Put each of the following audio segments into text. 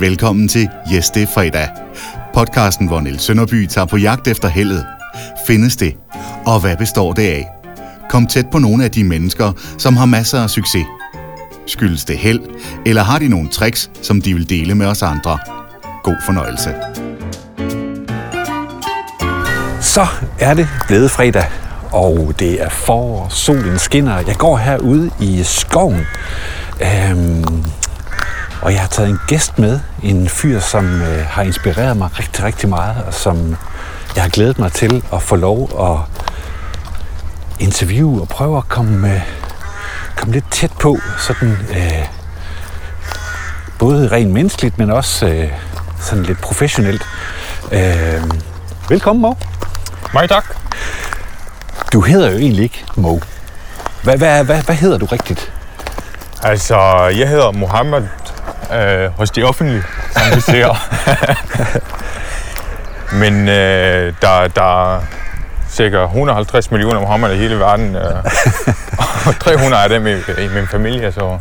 Velkommen til Yes, det er fredag. Podcasten, hvor Niels Sønderby tager på jagt efter heldet. Findes det? Og hvad består det af? Kom tæt på nogle af de mennesker, som har masser af succes. Skyldes det held, eller har de nogle tricks, som de vil dele med os andre? God fornøjelse. Så er det blevet fredag, og det er forår, solen skinner. Jeg går herude i skoven, øhm, og jeg har taget en gæst med, en fyr, som øh, har inspireret mig rigtig, rigtig meget, og som jeg har glædet mig til at få lov at interviewe og prøve at komme, øh, komme lidt tæt på, sådan øh, både rent menneskeligt, men også øh, sådan lidt professionelt. Øh, velkommen, Mo. Mange tak. Du hedder jo egentlig ikke Mo. Hvad, hvad, hvad, hvad hedder du rigtigt? Altså, jeg hedder Mohammed øh, hos de offentlige, som vi ser. Men øh, der, der er cirka 150 millioner Mohammed i hele verden, øh, og 300 af dem i, i min familie, så,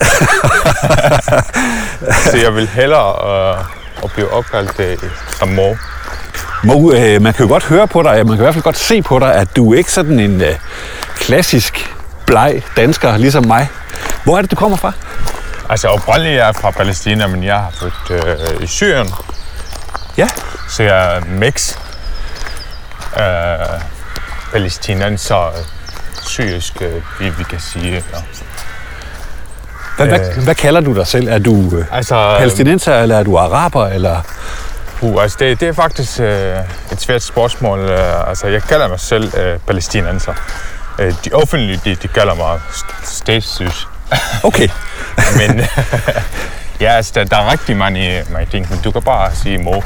så jeg vil hellere øh, at blive opkaldt øh, som Mo. Mo, øh, man kan jo godt høre på dig, man kan i hvert fald godt se på dig, at du er ikke sådan en øh, klassisk bleg dansker, ligesom mig. Hvor er det, du kommer fra? Altså oprindeligt er jeg fra Palæstina, men jeg har født øh, i Syrien, Ja. så jeg er mix. Øh, palæstinenser, syrisk, øh, vi, kan sige. Ja. Hvad, hvad, hvad kalder du dig selv? Er du øh, Altså, palæstinenser, eller er du araber, eller... uh, altså det, det er faktisk øh, et svært spørgsmål. Øh, altså, jeg kalder mig selv øh, palæstinenser. Øh, de offentlige, de, de kalder mig st- statsløs. Okay. Men ja, altså, der, der er rigtig mange, mange ting, men du kan bare sige mor.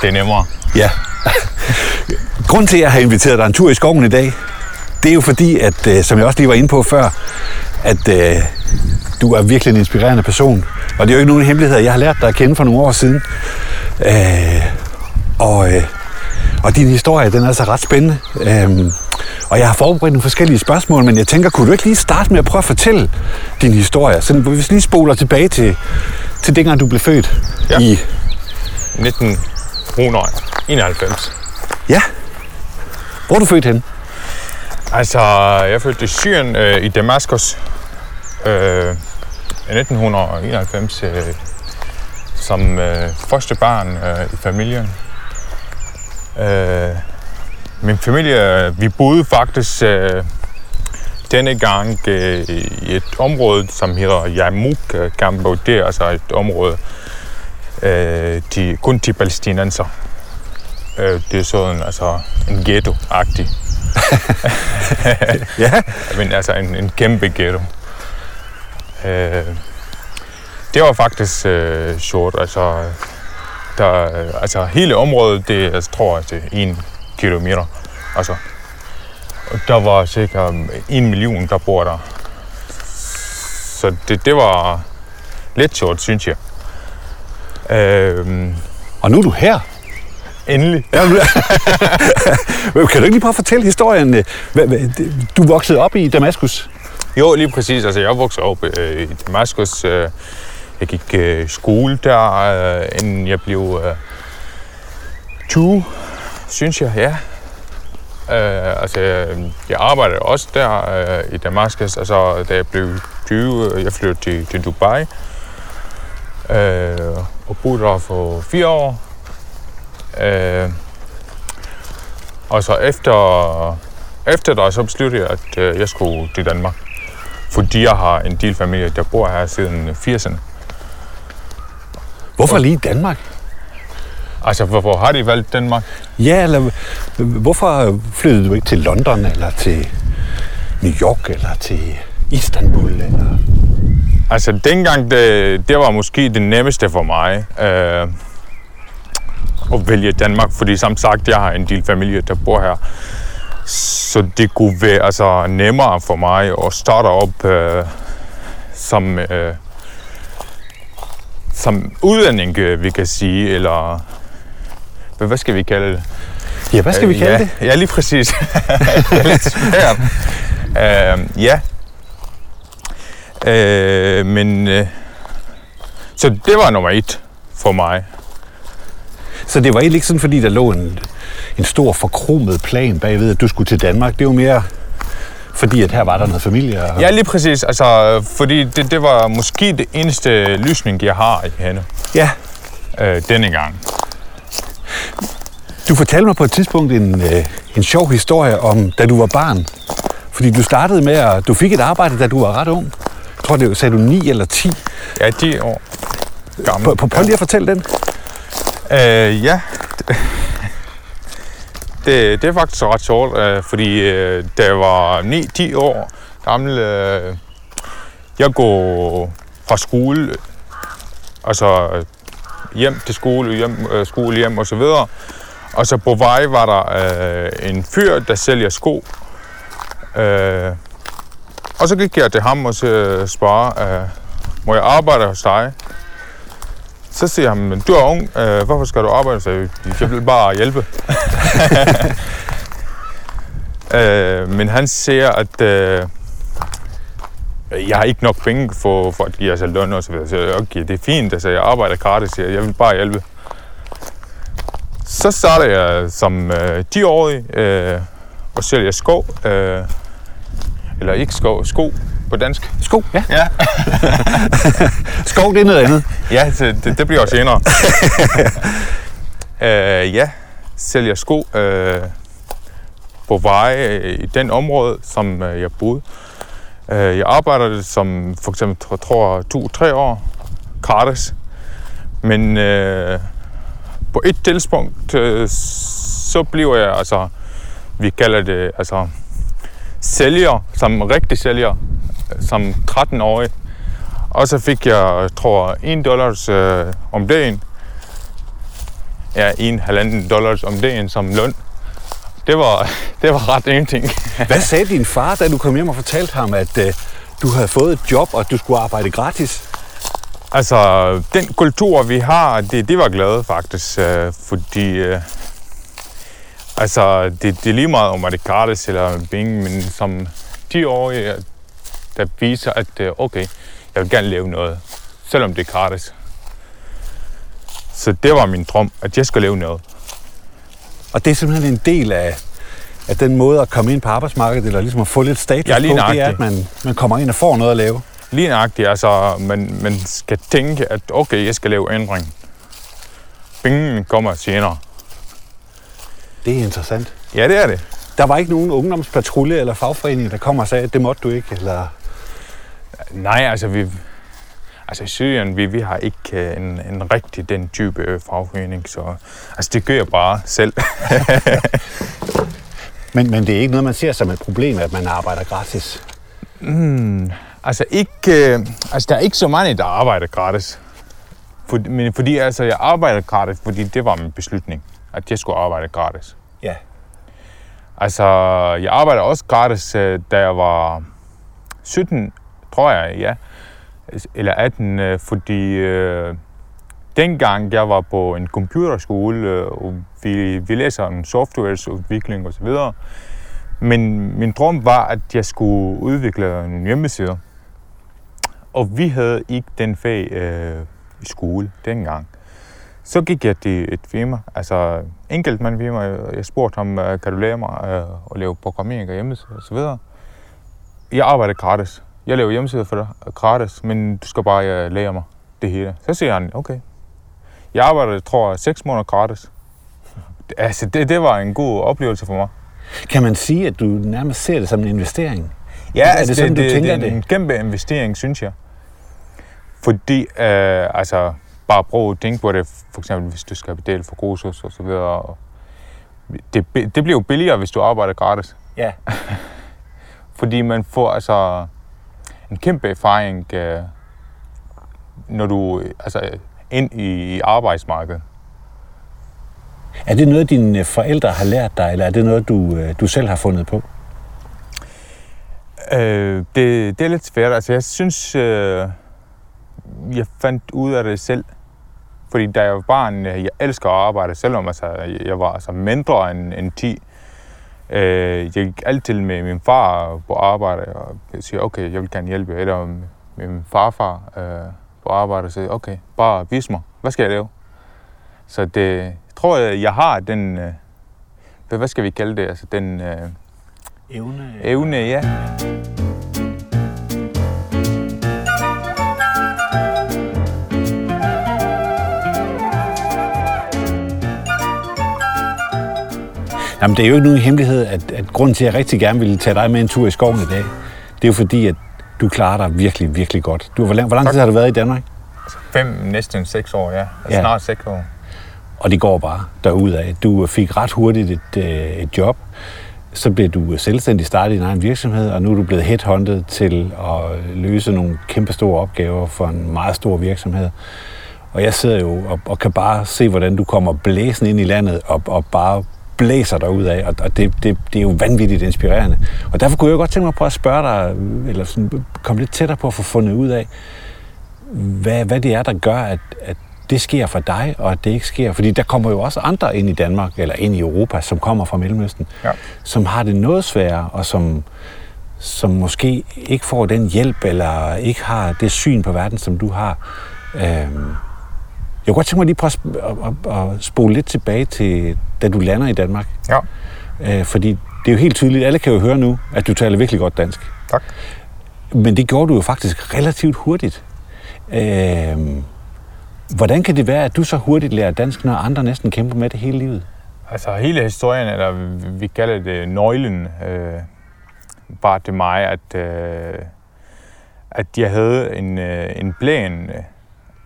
Det er nemmere. Ja. Grunden til, at jeg har inviteret dig en tur i skoven i dag, det er jo fordi, at, øh, som jeg også lige var inde på før, at øh, du er virkelig en inspirerende person. Og det er jo ikke nogen hemmelighed, jeg har lært dig at kende for nogle år siden. Øh, og, øh, og din historie, den er altså ret spændende. Øh, og jeg har forberedt nogle forskellige spørgsmål, men jeg tænker, kunne du ikke lige starte med at prøve at fortælle din historie? Så hvis vi lige spoler tilbage til, til dengang du blev født Ja. i... 1991. Ja. Hvor er du født henne? Altså, jeg fødte i Syrien, øh, i Damaskus, øh, i 1991, øh, som øh, første barn øh, i familien. Øh, min familie, vi boede faktisk øh, denne gang øh, i et område, som hedder Yarmouk øh. Det er altså et område, øh, de, kun de palæstinenser. Øh, det er sådan altså en ghetto-agtig. Ja. Men altså en, en kæmpe ghetto. Øh, det var faktisk øh, sjovt. Altså, der, øh, altså hele området, det jeg tror jeg, det er en kilometer. Altså, der var cirka en million, der bor der. Så det, det var lidt sjovt, synes jeg. Øh, Og nu er du her. endelig. Kan du ikke lige prøve at fortælle historien? Du voksede op i Damaskus. Jo, lige præcis. Altså, jeg voksede op øh, i Damaskus. Øh, jeg gik øh, skole der, øh, inden jeg blev øh, 20, synes jeg, ja. Øh, altså, øh, jeg, arbejdede også der øh, i Damaskus, og så da jeg blev 20, øh, jeg flyttede til, til Dubai. Øh, og boede der for fire år. Øh, og så efter, efter der, så besluttede jeg, at øh, jeg skulle til Danmark. Fordi jeg har en del familie, der bor her siden 80'erne. Hvorfor lige Danmark? Altså, hvorfor har de valgt Danmark? Ja, eller hvorfor flyttede du ikke til London, eller til New York, eller til Istanbul? Eller? Altså, dengang, det, det var måske det nemmeste for mig øh, at vælge Danmark, fordi som sagt, jeg har en del familie, der bor her. Så det kunne være altså, nemmere for mig at starte op øh, som, øh, som udlænding, øh, vi kan sige, eller hvad, skal vi kalde det? Ja, hvad skal vi kalde ja, det? Ja, lige præcis. det er lidt svært. øh, ja. Øh, men... Øh, så det var nummer et for mig. Så det var egentlig ikke sådan, fordi der lå en, en stor forkromet plan bagved, at du skulle til Danmark. Det var mere fordi, at her var der noget familie. Og... Ja, lige præcis. Altså, fordi det, det var måske det eneste lysning, jeg har i hende ja. øh, denne gang. Du fortalte mig på et tidspunkt en, øh, en sjov historie om, da du var barn. Fordi du startede med at... Du fik et arbejde, da du var ret ung. Jeg tror, det sagde du 9 eller 10. Jeg er 10 år gammel. Prøv, prøv lige at fortælle den. Øh, ja. Det, det er faktisk ret sjovt, øh, fordi øh, da jeg var 9-10 år gammel, øh, jeg går fra skole, altså øh, hjem til skole, hjem, øh, skole hjem og så videre. Og så på vej var der øh, en fyr, der sælger sko. Øh, og så gik jeg til ham og så øh, spørger, øh, må jeg arbejde hos dig? Så siger han, du er ung, øh, hvorfor skal du arbejde? Så jeg, jeg vil bare hjælpe. øh, men han siger, at øh, jeg har ikke nok penge for, for at give os løn og så videre. Så jeg, okay, det er fint, altså jeg arbejder gratis, jeg, jeg vil bare hjælpe. Så startede jeg som øh, 10-årig øh, og sælger sko. Øh, eller ikke sko, sko på dansk. Sko, ja. Ja, Skov, det er noget andet. ja det, det, det bliver også senere. øh, ja, sælger sko øh, på vej øh, i den område, som øh, jeg boede. Øh, jeg arbejdede som for eksempel, tror- tror to-tre år gratis. Men øh, på et tidspunkt, øh, så bliver jeg, altså, vi kalder det, altså, sælger, som rigtig sælger, som 13-årig. Og så fik jeg, tror 1 dollars øh, om dagen. Ja, 1,5 dollars om dagen som løn. Det var, det var ret ingenting. Hvad sagde din far, da du kom hjem og fortalte ham, at øh, du havde fået et job, og at du skulle arbejde gratis? Altså, den kultur, vi har, det, det var glade faktisk, øh, fordi... Øh, altså, det, det er lige meget om, at det gratis eller penge, men som 10-årig, der viser, at øh, okay, jeg vil gerne lave noget, selvom det er gratis. Så det var min drøm, at jeg skulle lave noget. Og det er simpelthen en del af, af den måde at komme ind på arbejdsmarkedet, eller ligesom at få lidt status Ja, på, det er, at man, man kommer ind og får noget at lave. Lige nøjagtigt, altså, man, man skal tænke, at okay, jeg skal lave ændring. Pengene kommer senere. Det er interessant. Ja, det er det. Der var ikke nogen ungdomspatrulje eller fagforening, der kom og sagde, at det måtte du ikke, eller... Nej, altså vi... Altså i Syrien, vi, vi har ikke øh, en, en rigtig den type øh, fagforening, så altså det gør jeg bare selv. Men, men det er ikke noget, man ser som et problem, at man arbejder gratis. altså ikke, øh, altså der er ikke så mange, der arbejder gratis. For, men fordi altså jeg arbejder gratis, fordi det var min beslutning, at jeg skulle arbejde gratis. Ja. Altså, jeg arbejder også gratis, da jeg var 17, tror jeg, ja. Eller 18, øh, fordi øh, dengang jeg var på en computerskole, øh, og vi, vi læser om softwareudvikling osv., men min drøm var, at jeg skulle udvikle nogle hjemmesider. Og vi havde ikke den fag øh, i skole dengang. Så gik jeg til et firma, altså enkeltmandfirma. Jeg spurgte ham, øh, kan du lære mig øh, at lave programmering og hjemmesider osv. Jeg arbejdede gratis. Jeg laver hjemmesider for dig øh, gratis, men du skal bare øh, lære mig det hele. Så siger han, okay. Jeg arbejder, tror jeg, 6 måneder gratis. Altså, det, det var en god oplevelse for mig. Kan man sige, at du nærmest ser det som en investering? Ja, Er altså, det sådan, du det, tænker det er en det? kæmpe investering, synes jeg. Fordi, øh, altså, bare prøv at tænke på det, for eksempel hvis du skal betale for kursus og så videre. og Det, det bliver jo billigere, hvis du arbejder gratis. Ja. Fordi man får altså en kæmpe erfaring, øh, når du altså, ind i arbejdsmarkedet. Er det noget, dine forældre har lært dig, eller er det noget, du, øh, du selv har fundet på? Øh, det, det er lidt svært. Altså, jeg synes, øh, jeg fandt ud af det selv. Fordi da jeg var barn, øh, jeg elsker at arbejde, selvom altså, jeg var altså, mindre end, end 10. Øh, jeg gik altid med min far på arbejde, og jeg siger, okay, jeg vil gerne hjælpe. Eller med min farfar øh, på arbejde, og siger, okay, bare vis mig, Hvad skal jeg lave? Så det, jeg tror, jeg jeg har den, øh, hvad hvad skal vi kalde det, altså den øh, Evne. evne, ja. Jamen, det er jo ikke nogen hemmelighed, at, at grunden til, at jeg rigtig gerne ville tage dig med en tur i skoven i dag, det er jo fordi, at du klarer dig virkelig, virkelig godt. Du, hvor, lang, hvor lang tid har du været i Danmark? Fem, næsten seks år, ja. Altså Ja. Snart seks år. Og det går bare derudad. Du fik ret hurtigt et, øh, et job. Så blev du selvstændig startet i din egen virksomhed, og nu er du blevet headhunted til at løse nogle kæmpe store opgaver for en meget stor virksomhed. Og jeg sidder jo og, og kan bare se, hvordan du kommer blæsende ind i landet og, og bare blæser dig ud af, og, det, det, det er jo vanvittigt inspirerende. Og derfor kunne jeg jo godt tænke mig på at spørge dig, eller sådan, komme lidt tættere på at få fundet ud af, hvad, hvad det er, der gør, at, at det sker for dig, og at det ikke sker. Fordi der kommer jo også andre ind i Danmark, eller ind i Europa, som kommer fra Mellemøsten, Ja. som har det noget sværere, og som, som måske ikke får den hjælp, eller ikke har det syn på verden, som du har. Øhm, jeg kunne godt tænke mig lige prøve at, at, at, spole lidt tilbage til, da du lander i Danmark. Ja, Øh, fordi det er jo helt tydeligt, alle kan jo høre nu, at du taler virkelig godt dansk. tak. Men det gjorde du jo faktisk relativt hurtigt. Øh, hvordan kan det være, at du så hurtigt lærer dansk, når andre næsten kæmper med det hele livet? Altså hele historien, eller vi- kalder det nøglen, øh, var til mig, at, øh, at jeg havde en, øh, en plan,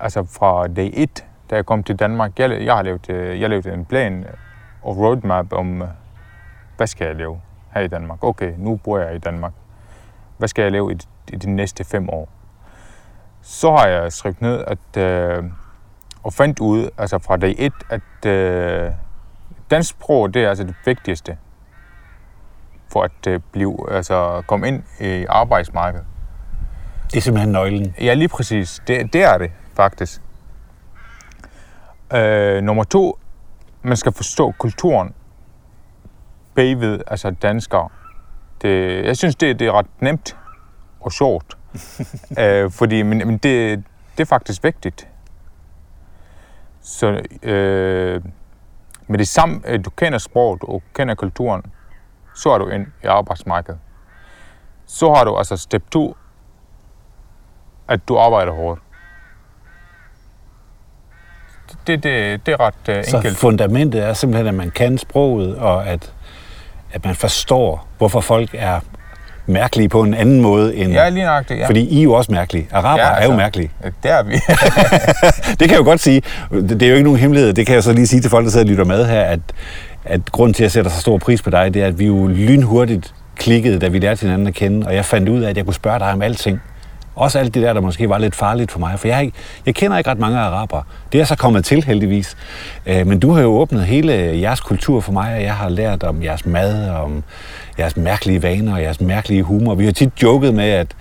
altså fra dag 1, da jeg kom til Danmark. Jeg, jeg har lavet, øh, jeg lavede en plan og roadmap om, øh, hvad skal jeg lave her i Danmark? Okay, nu bor jeg i Danmark. Hvad skal jeg lave i, de- i de næste fem år? Så har jeg skrevet ned, at, øh, og fandt ud, altså fra dag 1, at øh, dansk sprog, det er altså det vigtigste for at øh, blive, altså komme ind i arbejdsmarkedet. Det er simpelthen nøglen. Ja, lige præcis. Det, det er det faktisk. Øh, nummer to, man skal forstå kulturen bagved, altså danskere. Det, jeg synes, det, det er ret nemt og sjovt. øh, fordi, men, men det, det er faktisk vigtigt. Så øh, med det samme, at du kender sproget og kender kulturen, så er du ind i arbejdsmarkedet. Så har du altså step 2, at du arbejder hårdt. Det, det, det er ret Så enkelt. fundamentet er simpelthen, at man kan sproget, og at, at man forstår, hvorfor folk er mærkelige på en anden måde end... Ja, lige nøjagtigt. Ja. Fordi I er jo også mærkelige. Araber Ja, er altså. jo mærkelige. Det er vi. Det kan jeg jo godt sige. Det det er jo ikke nogen hemmelighed. Det kan jeg så lige sige til folk, der sidder og lytter med her, at, at grunden til, at jeg sætter så stor pris på dig, det er, at vi jo lynhurtigt klikkede, da vi lærte hinanden at kende, og jeg fandt ud af, at jeg kunne spørge dig om alting. Også alt det der, der måske var lidt farligt for mig, for jeg, ikke, jeg kender ikke ret mange araber. Det er så kommet til, heldigvis. Øh, Men du har jo åbnet hele jeres kultur for mig, og jeg har lært om jeres mad, om jeres mærkelige vaner og jeres mærkelige humor. Vi har tit joket med, at,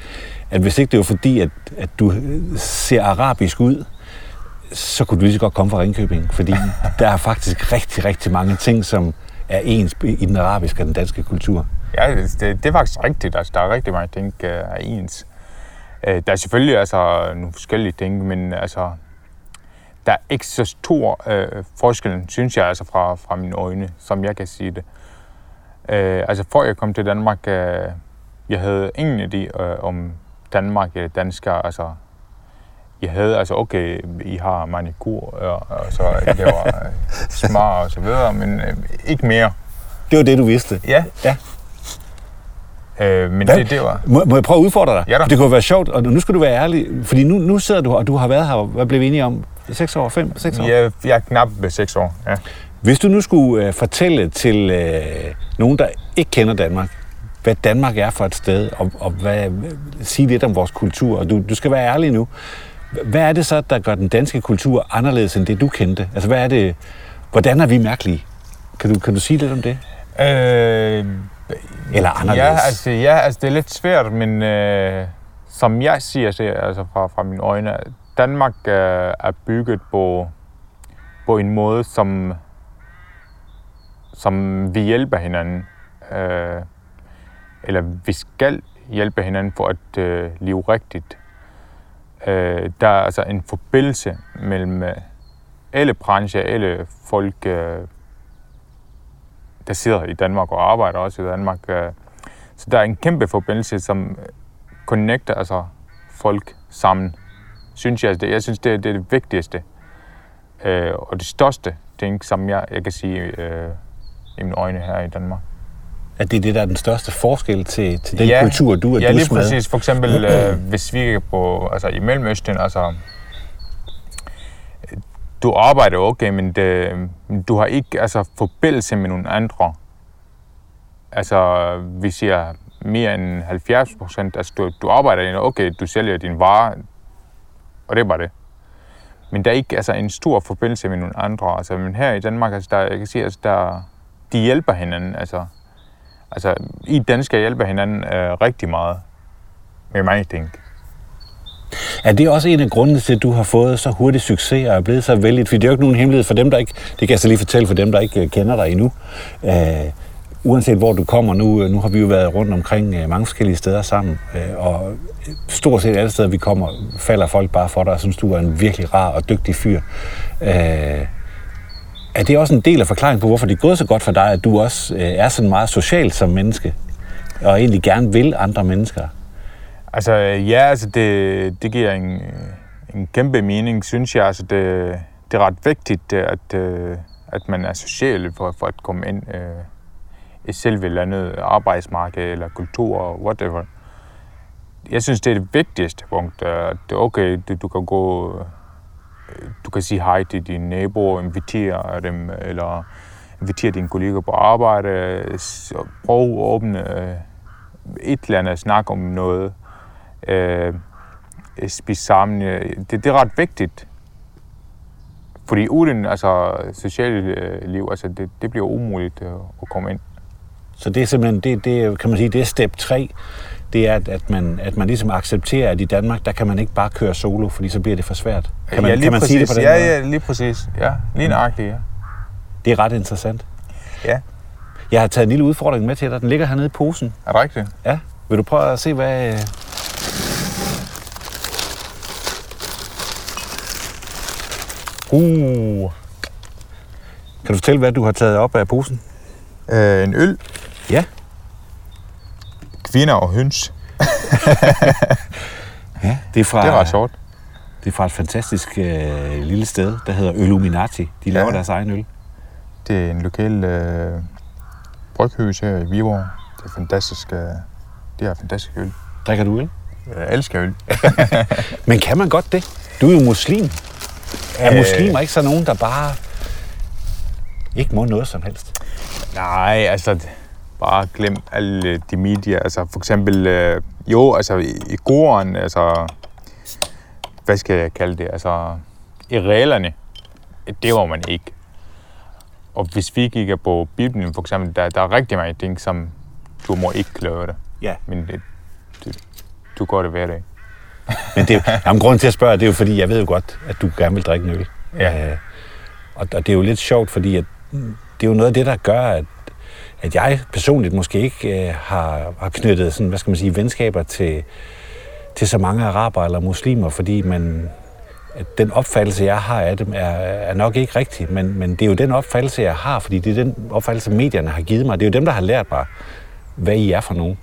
at hvis ikke det var fordi, at, at du ser arabisk ud, så kunne du lige så godt komme fra Ringkøbing, fordi der er faktisk rigtig, rigtig mange ting, som er ens i den arabiske og den danske kultur. ja, det, det er faktisk rigtigt. Altså, der er rigtig mange ting, der er ens. Øh, Der er selvfølgelig altså, nogle forskellige ting, men altså, der er ikke så stor øh, forskel, synes jeg, altså fra, fra mine øjne, som jeg kan sige det. Øh, altså, før jeg kom til Danmark, øh, jeg havde ingen idé øh, om Danmark eller danskere. Altså, jeg havde altså, okay, I har manikur, og, og så det var øh, smart og så videre, men øh, ikke mere. Det var det, du vidste. Ja. Ja. Øh, men Hvad? det, det var... Må, må jeg prøve at udfordre dig? Ja da. Det kunne være sjovt, og nu skal du være ærlig, fordi nu, nu sidder du og du har været her, hvad blev vi enige om? 6 år, 5, 6 år? Jeg, jeg er knap ved seks år, ja. Hvis du nu skulle øh, fortælle til øh, nogen, der ikke kender Danmark, hvad Danmark er for et sted, og, og hvad, sige lidt om vores kultur, og du, du skal være ærlig nu. Hvad er det så, der gør den danske kultur anderledes end det, du kendte? Altså, hvad er det, hvordan er vi mærkelige? Kan du, kan du sige lidt om det? Øh, Eller anderledes? Ja, altså, ja, altså det er lidt svært, men øh, som jeg siger, så, altså fra, fra mine øjne, Danmark øh, er bygget på, på en måde, som, som vi hjælper hinanden. Øh, eller vi skal hjælpe hinanden for at øh, leve rigtigt. Øh, der er altså en forbindelse mellem øh, alle brancher, alle folk, øh, der sidder i Danmark og arbejder også i Danmark. Øh, så der er en kæmpe forbindelse, som connecter altså folk sammen. Synes jeg, det, jeg synes, det er det, vigtigste. Øh, og det største ting, som jeg, jeg kan sige øh, i mine øjne her i Danmark. At det er det, der er den største forskel til, til den ja, kultur, du er Ja, lige med. præcis. For eksempel, øh, hvis vi er på, altså i Mellemøsten, altså, du arbejder okay, men det, du har ikke altså, forbindelse med nogle andre. Altså, vi siger mere end 70 procent, altså du, du arbejder, okay, du sælger din vare, og det er bare det. Men der er ikke altså, en stor forbindelse med nogle andre. Altså, men her i Danmark, altså, der, jeg kan sige, altså, der, de hjælper hinanden. Altså, altså, I danskere hjælper hinanden øh, rigtig meget med mange ting. Er det også en af grundene til, at du har fået så hurtig succes og er blevet så vældig? For det er jo ikke nogen hemmelighed for dem, der ikke... Det kan jeg så lige fortælle for dem, der ikke øh, kender dig endnu. Øh, uanset hvor du kommer nu, øh, nu har vi jo været rundt omkring øh, mange forskellige steder sammen, og stort set alle steder, vi kommer, falder folk bare for dig og synes, du er en virkelig rar og dygtig fyr. Øh, er det også en del af forklaringen på, hvorfor det er gået så godt for dig, at du også uh, er sådan meget social som menneske, og egentlig gerne vil andre mennesker? Altså, ja, altså det, det giver en, en kæmpe mening, synes jeg. Altså, det, det er ret vigtigt, at, øh, at man er social for, for at komme ind øh, i selve landet arbejdsmarked eller kultur, whatever. Jeg synes, det er det vigtigste punkt. At det er okay, du, du kan gå, du kan sige hej til dine naboer, invitere dem, eller invitere dine kolleger på arbejde, prøv at åbne øh, et eller andet, snakke om noget øh, spise sammen. Det, det er ret vigtigt. Fordi uden altså, sociale øh, liv, altså, det, det bliver umuligt øh, at komme ind. Så det er simpelthen, det, det, kan man sige, det er step 3. Det er, at, at, man, at man ligesom accepterer, at i Danmark, der kan man ikke bare køre solo, fordi så bliver det for svært. Kan man, ja, kan man præcis. sige det på den ja, måde? Ja, lige præcis. Ja, lige nøjagtigt, ja. Det er ret interessant. Ja. Jeg har taget en lille udfordring med til dig. Den ligger hernede i posen. Er det rigtigt? Ja. Vil du prøve at se, hvad, Uh. Kan du fortælle, hvad du har taget op af posen? Øh, en øl. Ja. Kvinder og høns. ja, det er fra... Det er ret sjovt. Det er fra et fantastisk øh, lille sted, der hedder Illuminati. De laver ja. deres egen øl. Det er en lokal øh, bryghus her i Viborg. Det er fantastisk. Øh, det er fantastisk øl. Drikker du øl? Jeg elsker øl. Men kan man godt det? Du er jo muslim. Er øh, muslimer ikke så nogen, der bare ikke må noget som helst? Nej, altså bare glem alle de medier. Altså for eksempel, øh, jo, altså i, Koran, altså, hvad skal jeg kalde det? Altså, i reglerne, det var man ikke. Og hvis vi kigger på Bibelen, for eksempel, der, der er rigtig mange ting, som du må ikke klare det. Ja. Men det, det, du gør det hver dag. Men det, jamen, grunden til at spørge, det er jo fordi, jeg ved jo godt, at du gerne vil drikke en øl. Ja. Øh, og, og det er jo lidt sjovt, fordi at, mm, det er jo noget af det, der gør, at, at jeg personligt måske ikke øh, har, har knyttet sådan, hvad skal man sige, venskaber til, til så mange araber eller muslimer, fordi man, at den opfattelse, jeg har af dem, er, er nok ikke rigtig, men, men det er jo den opfattelse, jeg har, fordi det er den opfattelse, medierne har givet mig. Det er jo dem, der har lært mig, hvad I er for nogen.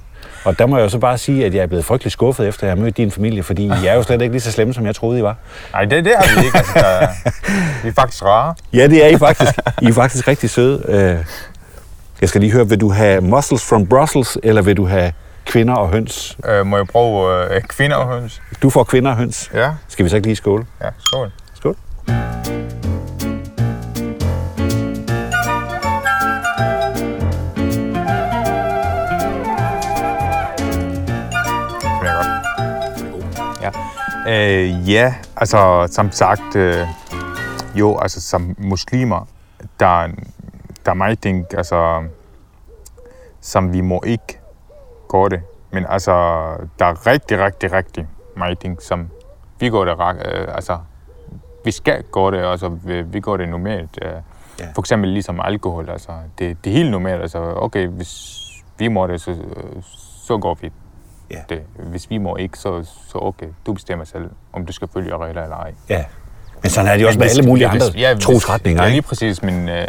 Og der må jeg jo så bare sige, at jeg er blevet frygtelig skuffet, efter jeg har mødt din familie, fordi I er jo slet ikke lige så slemme, som jeg troede, I var. Nej, det, det har vi ikke. Altså, der, vi er faktisk rare. Ja, det er I faktisk. I er faktisk rigtig søde. Øh, jeg skal lige høre, vil du have muscles from Brussels, eller vil du have kvinder og høns? Øh, må jeg prøve øh, kvinder og høns? Du får kvinder og høns. Ja. Skal vi så ikke lige skåle? Ja, skål. Skål. Øh, ja, altså som sagt, øh, jo, altså som muslimer, der, der er mange ting, altså, som vi må ikke gøre det. Men altså, der er rigtig, rigtig, rigtig mange ting, som vi går det, øh, altså, vi skal gøre det, altså, vi, vi går det normalt. Øh. Ja. For eksempel ligesom alkohol, altså, det, det er helt normalt, altså, okay, hvis vi må det, så, så går vi Ja. Det, hvis vi må ikke, så, så okay, du bestemmer selv, om du skal følge regler eller ej. Ja. Men sådan er det også med vi- alle mulige ja, andre ja, trosretninger, Ja, lige præcis, men øh,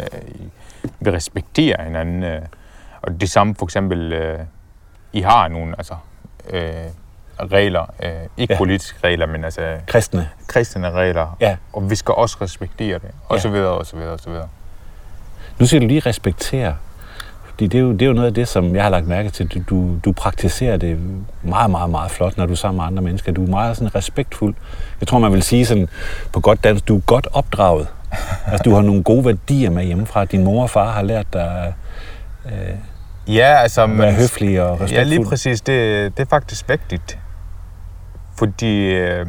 vi respekterer hinanden. Øh, og det samme for eksempel, øh, I har nogle altså, øh, regler, øh, ikke ja. politiske regler, men altså Kristne. kristne regler, Ja. og vi skal også respektere det, og Ja. så videre, og så videre, og så videre. Nu siger du lige respektere. Fordi det er, jo, det er jo noget af det, som jeg har lagt mærke til. Du, du, du praktiserer det meget, meget, meget flot, når du er sammen med andre mennesker. Du er meget sådan respektfuld. Jeg tror, man vil sige sådan på godt dansk, du er godt opdraget. Altså, du har nogle gode værdier med hjemmefra. Din mor og far har lært dig øh, Ja, altså... at være høflig og respektfuld. Ja, lige præcis. Det, det er faktisk vigtigt. Fordi øh,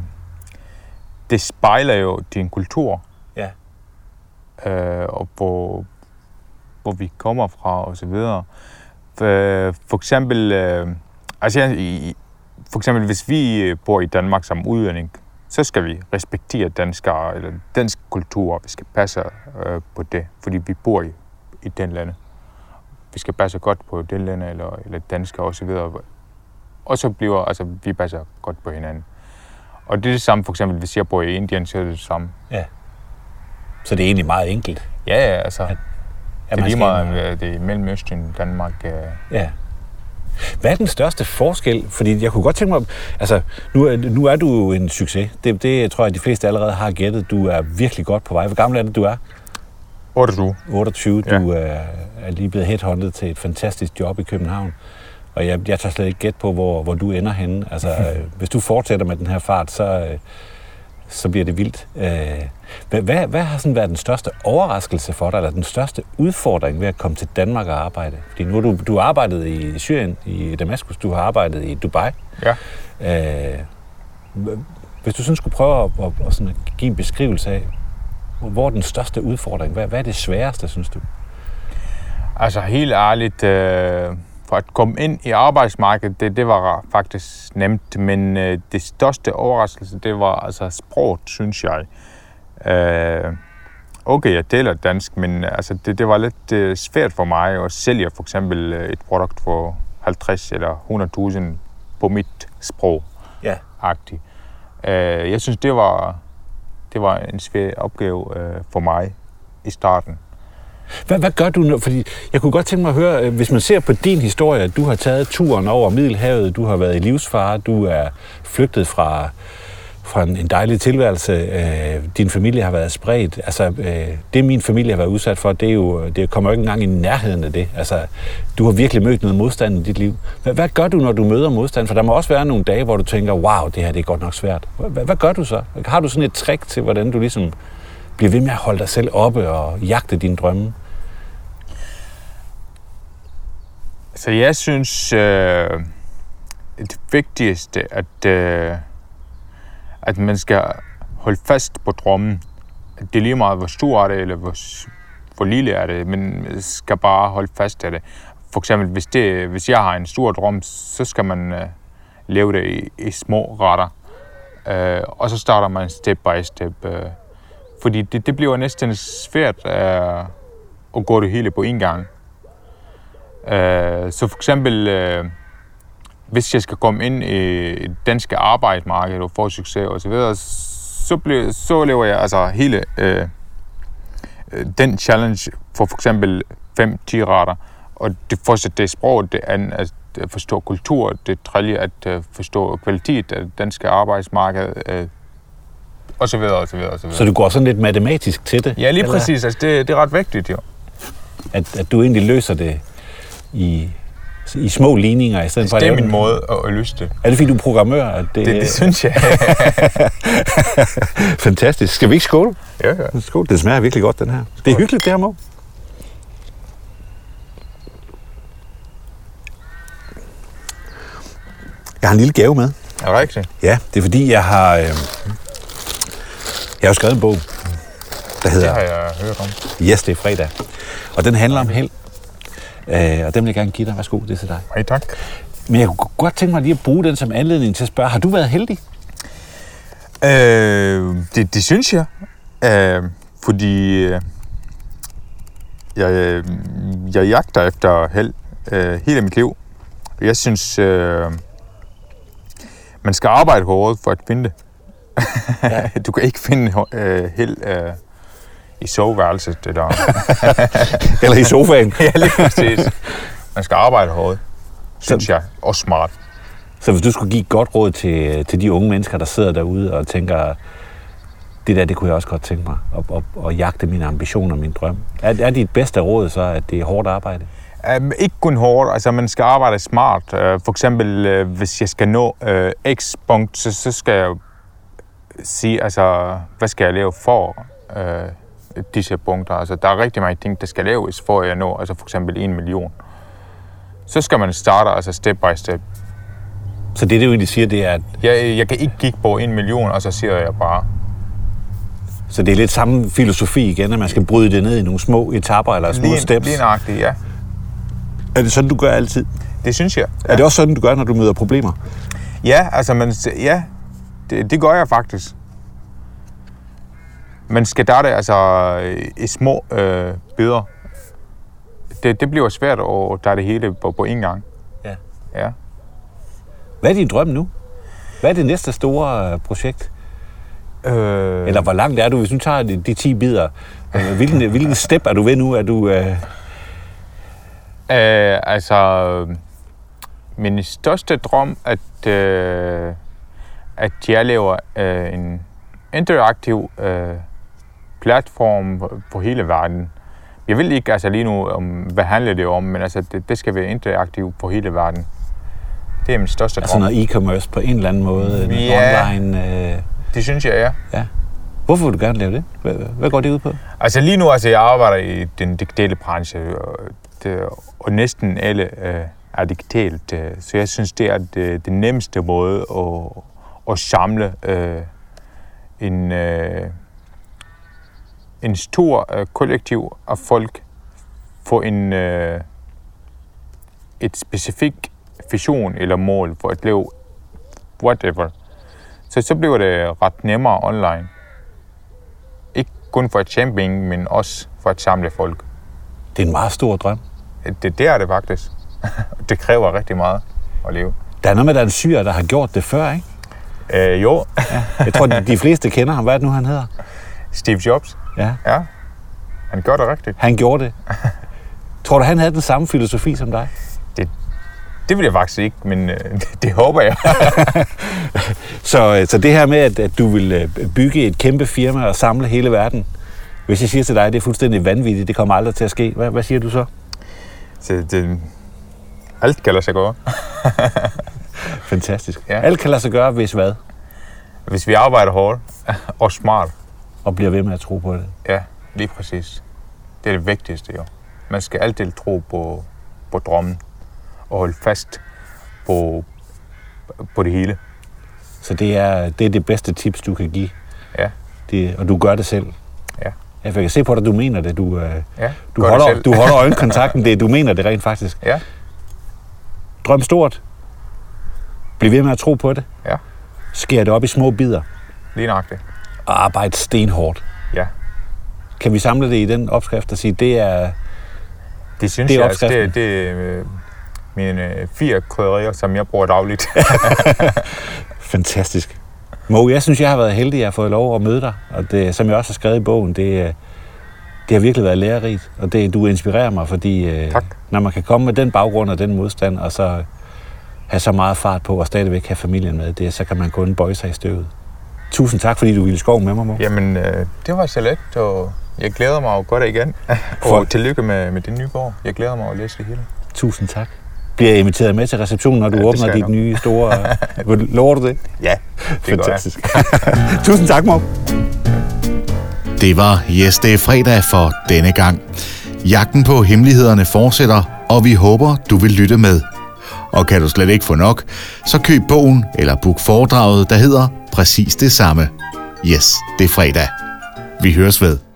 det spejler jo din kultur, Ja. øh, og hvor, hvor vi kommer fra og så videre. For, for eksempel, øh, altså, i- for eksempel, hvis vi øh, bor i Danmark som udlænding, så skal vi respektere danskere, eller dansk kultur. Vi skal passe øh, på det, fordi vi bor i, i den lande. Vi skal passe godt på den lande, eller, eller danskere og så videre. Og så bliver, altså, vi passer godt på hinanden. Og det er det samme, for eksempel, hvis jeg bor i Indien, så er det det samme. Så det er egentlig meget enkelt. Ja, ja, altså, At- det er man lige meget, øh, det er i Mellemøsten, Danmark. Øh, Ja. Hvad er den største forskel? Fordi jeg kunne godt tænke mig, altså nu er, nu er du jo en succes. Det, det tror jeg, de fleste allerede har gættet. Du er virkelig godt på vej. Hvor gammel er det, du er? hvor er du? 28. Ja. Du er, er lige blevet headhunted til et fantastisk job i København. Og jeg, jeg tager slet ikke gæt på, hvor, hvor du ender henne. Altså, øh, hvis du fortsætter med den her fart, så, øh, så bliver det vildt. Øh, hvad, hvad, hvad har sådan været den største overraskelse for dig, eller den største udfordring ved at komme til Danmark og arbejde? Fordi nu har du, du har arbejdet i Syrien, i Damaskus, du har arbejdet i Dubai. Ja. Øh, hvis du sådan skulle prøve at, at, at, sådan at give en beskrivelse af, hvor er den største udfordring? Hvad, hvad er det sværeste, synes du? Altså helt ærligt, øh, for at komme ind i arbejdsmarkedet, det, det var faktisk nemt, men øh, det største overraskelse, det var altså sproget, synes jeg. Øh, okay, jeg deler dansk, men altså, det, det var lidt øh, svært for mig at sælge for eksempel øh, et produkt for 50 eller 100.000 på mit sprog. Ja. agtigt. Øh, jeg synes, det var, det var en svær opgave øh, for mig i starten. Hvad, hvad gør du nu? Fordi jeg kunne godt tænke mig at høre, øh, hvis man ser på din historie, at du har taget turen over Middelhavet, du har været i livsfare, du er flygtet fra, fra en, en dejlig tilværelse, øh, din familie har været spredt. Altså, øh, det min familie har været udsat for, det, er jo, det kommer jo ikke engang i nærheden af det. Altså, du har virkelig mødt noget modstand i dit liv. Hvad, hvad gør du, når du møder modstand? For der må også være nogle dage, hvor du tænker, wow, det her det er godt nok svært. Hvad, hvad gør du så? Har du sådan et trick til, hvordan du ligesom blive ved med at holde dig selv oppe og jagte dine drømme? Så jeg synes, øh, det vigtigste, at, øh, at man skal holde fast på drømmen. At det er lige meget, hvor stor er det, eller hvor, hvor lille er det, men man skal bare holde fast af det. For eksempel, hvis, det, hvis jeg har en stor drøm, så skal man øh, leve det i, i små retter. Øh, og så starter man step by step. Øh, fordi det, det bliver næsten svært øh, at gå det hele på en gang. Øh, så for eksempel, øh, hvis jeg skal komme ind i det danske arbejdsmarked og få succes og så så, bliver, så lever jeg altså hele øh, den challenge for for eksempel 5-10 retter. Og det første, det er sprog, det andet at forstå kultur, det tredje at øh, forstå kvalitet af det danske arbejdsmarked, øh, og så videre, og så videre, og så videre. Så du går sådan lidt matematisk til det? Ja, lige eller præcis. Altså, det, det er ret vigtigt, jo. At, at du egentlig løser det i, i små ligninger, i stedet for at Det er min den- måde at, at løse det. Er det fordi, du er programmør? At det, Det, det synes jeg. Fantastisk. Skal vi ikke skåle? ja, ja. Skål. Det smager virkelig godt, den her. Det er hyggeligt, det her, Mo. Jeg har en lille gave med. Er det rigtigt? Ja, det er fordi, jeg har... Øh, jeg har jo skrevet en bog, der Det hedder har jeg hørt om. Yes, det er fredag. Og den handler om held. Øh, og den vil jeg gerne give dig. Værsgo, det er til dig. Hej, tak. Men jeg kunne godt tænke mig lige at bruge den som anledning til at spørge, har du været heldig? Øh, det, det synes jeg. Øh, fordi øh, jeg, øh, jeg jagter efter held øh, hele mit liv. Jeg synes, øh, man skal arbejde hårdt for at finde det. Ja. du kan ikke finde øh, held øh, i soveværelset, det der. Eller i sofaen. ja, lige præcis. Man skal arbejde hårdt, synes jeg. Og smart. Så hvis du skulle give godt råd til, til de unge mennesker, der sidder derude og tænker, det der, det kunne jeg også godt tænke mig, at, at, at jagte mine ambitioner og min drøm. Er, er dit bedste råd så, at det er hårdt arbejde? Um, ikke kun hårdt, altså man skal arbejde smart. Uh, for eksempel, uh, hvis jeg skal nå uh, x punkt, så, så skal jeg sige, altså, hvad skal jeg lave for uh, disse punkter? Altså, der er rigtig mange ting, der skal laves, for at jeg når, altså for eksempel en million. Så skal man starte, altså step by step. Så det, det egentlig siger, det er, at... Jeg, jeg kan ikke kigge på en million, og så siger jeg bare, så det er lidt samme filosofi igen, at man skal bryde det ned i nogle små etapper eller små lige, steps? Lige ja. Er det sådan, du gør altid? Det synes jeg. Ja. Er det også sådan, du gør, når du møder problemer? Ja, altså, man, ja, det, det gør jeg faktisk. Man skal starte altså i små øh, bidder. Det, det bliver svært at tage det hele på, på én gang. Ja. ja. Hvad er din drøm nu? Hvad er det næste store øh, projekt? Øh... Eller hvor langt er du, hvis du tager de, de 10 bidder? Øh, hvilken, hvilken step er du ved nu? Er du... Øh... Øh, altså, min største drøm, at, øh, at jeg laver øh, en interaktiv øh, platform på hele verden. Jeg vil ikke altså lige nu, om, hvad handler det om, men altså, det, det skal være interaktivt på hele verden. Det er min største altså drøm. Altså noget e-commerce på en eller anden måde? Ja, online? Øh... det synes jeg, ja. ja. Hvorfor vil du gerne lave det? Hvad, hvad går det ud på? Altså lige nu, altså jeg arbejder i den digitale branche, og, det, og næsten alle øh, er digitalt. Øh, så jeg synes, det er det, det nemmeste måde at, at samle øh, en, øh, en stor øh, kollektiv af folk for en, øh, et specifikt vision eller mål for at lave whatever. Så så bliver det ret nemmere online kun for at penge, men også for at samle folk. Det er en meget stor drøm. Det, det er det faktisk. det kræver rigtig meget at leve. Der er noget med, der er en syr, der har gjort det før, ikke? Øh, jo. ja. Jeg tror, de fleste kender ham. Hvad er det nu, han hedder? Steve Jobs. Ja. Ja. Han gør det rigtigt. Han gjorde det. tror du, han havde den samme filosofi som dig? Det, det vil jeg faktisk ikke, men øh, det, det håber jeg. så, så det her med, at, at du vil øh, bygge et kæmpe firma og samle hele verden, hvis jeg siger til dig, at det er fuldstændig vanvittigt, det kommer aldrig til at ske, hvad, hvad siger du så? så det, alt kan lade sig gøre. Fantastisk. Ja. Alt kan lade sig gøre, hvis hvad? Hvis vi arbejder hårdt og smart. Og bliver ved med at tro på det. Ja, lige præcis. Det er det vigtigste jo. Man skal altid tro på, på drømmen og holde fast på, på det hele. Så det er, det er det bedste tips, du kan give? Ja. Det, og du gør det selv? Ja. Jeg kan se på dig, du mener det. Du, øh, ja, du, holder, du holder øjenkontakten. Det, du mener det rent faktisk. Ja. Drøm stort. Bliv ved med at tro på det. Ja. Skær det op i små bidder. Lige nøjagtigt. Og arbejde stenhårdt. Ja. Kan vi samle det i den opskrift og sige, det er Det synes det er jeg, altså, det, det, øh, mine fire krydderier, som jeg bruger dagligt. Fantastisk. Mo, jeg synes, jeg har været heldig, at jeg har fået lov at møde dig. Og det, som jeg også har skrevet i bogen, det, det har virkelig været lærerigt. Og det, du inspirerer mig, fordi øh, tak. når man kan komme med den baggrund og den modstand, og så have så meget fart på og stadigvæk have familien med, det, så kan man kun bøje sig i støvet. Tusind tak, fordi du ville skov med mig, Mo. Jamen, øh, det var så let, og jeg glæder mig at gå der igen. og tillykke med, med din nye bog. Jeg glæder mig at læse det hele. Tusind tak. Bliver jeg inviteret med til receptionen, når du ja, åbner dit nye store... Lover du det? Ja, det Fantastisk. Tusind tak, Mo. Det var Yes, det er fredag for denne gang. Jagten på hemmelighederne fortsætter, og vi håber, du vil lytte med. Og kan du slet ikke få nok, så køb bogen eller book foredraget, der hedder præcis det samme. Yes, det er fredag. Vi høres ved.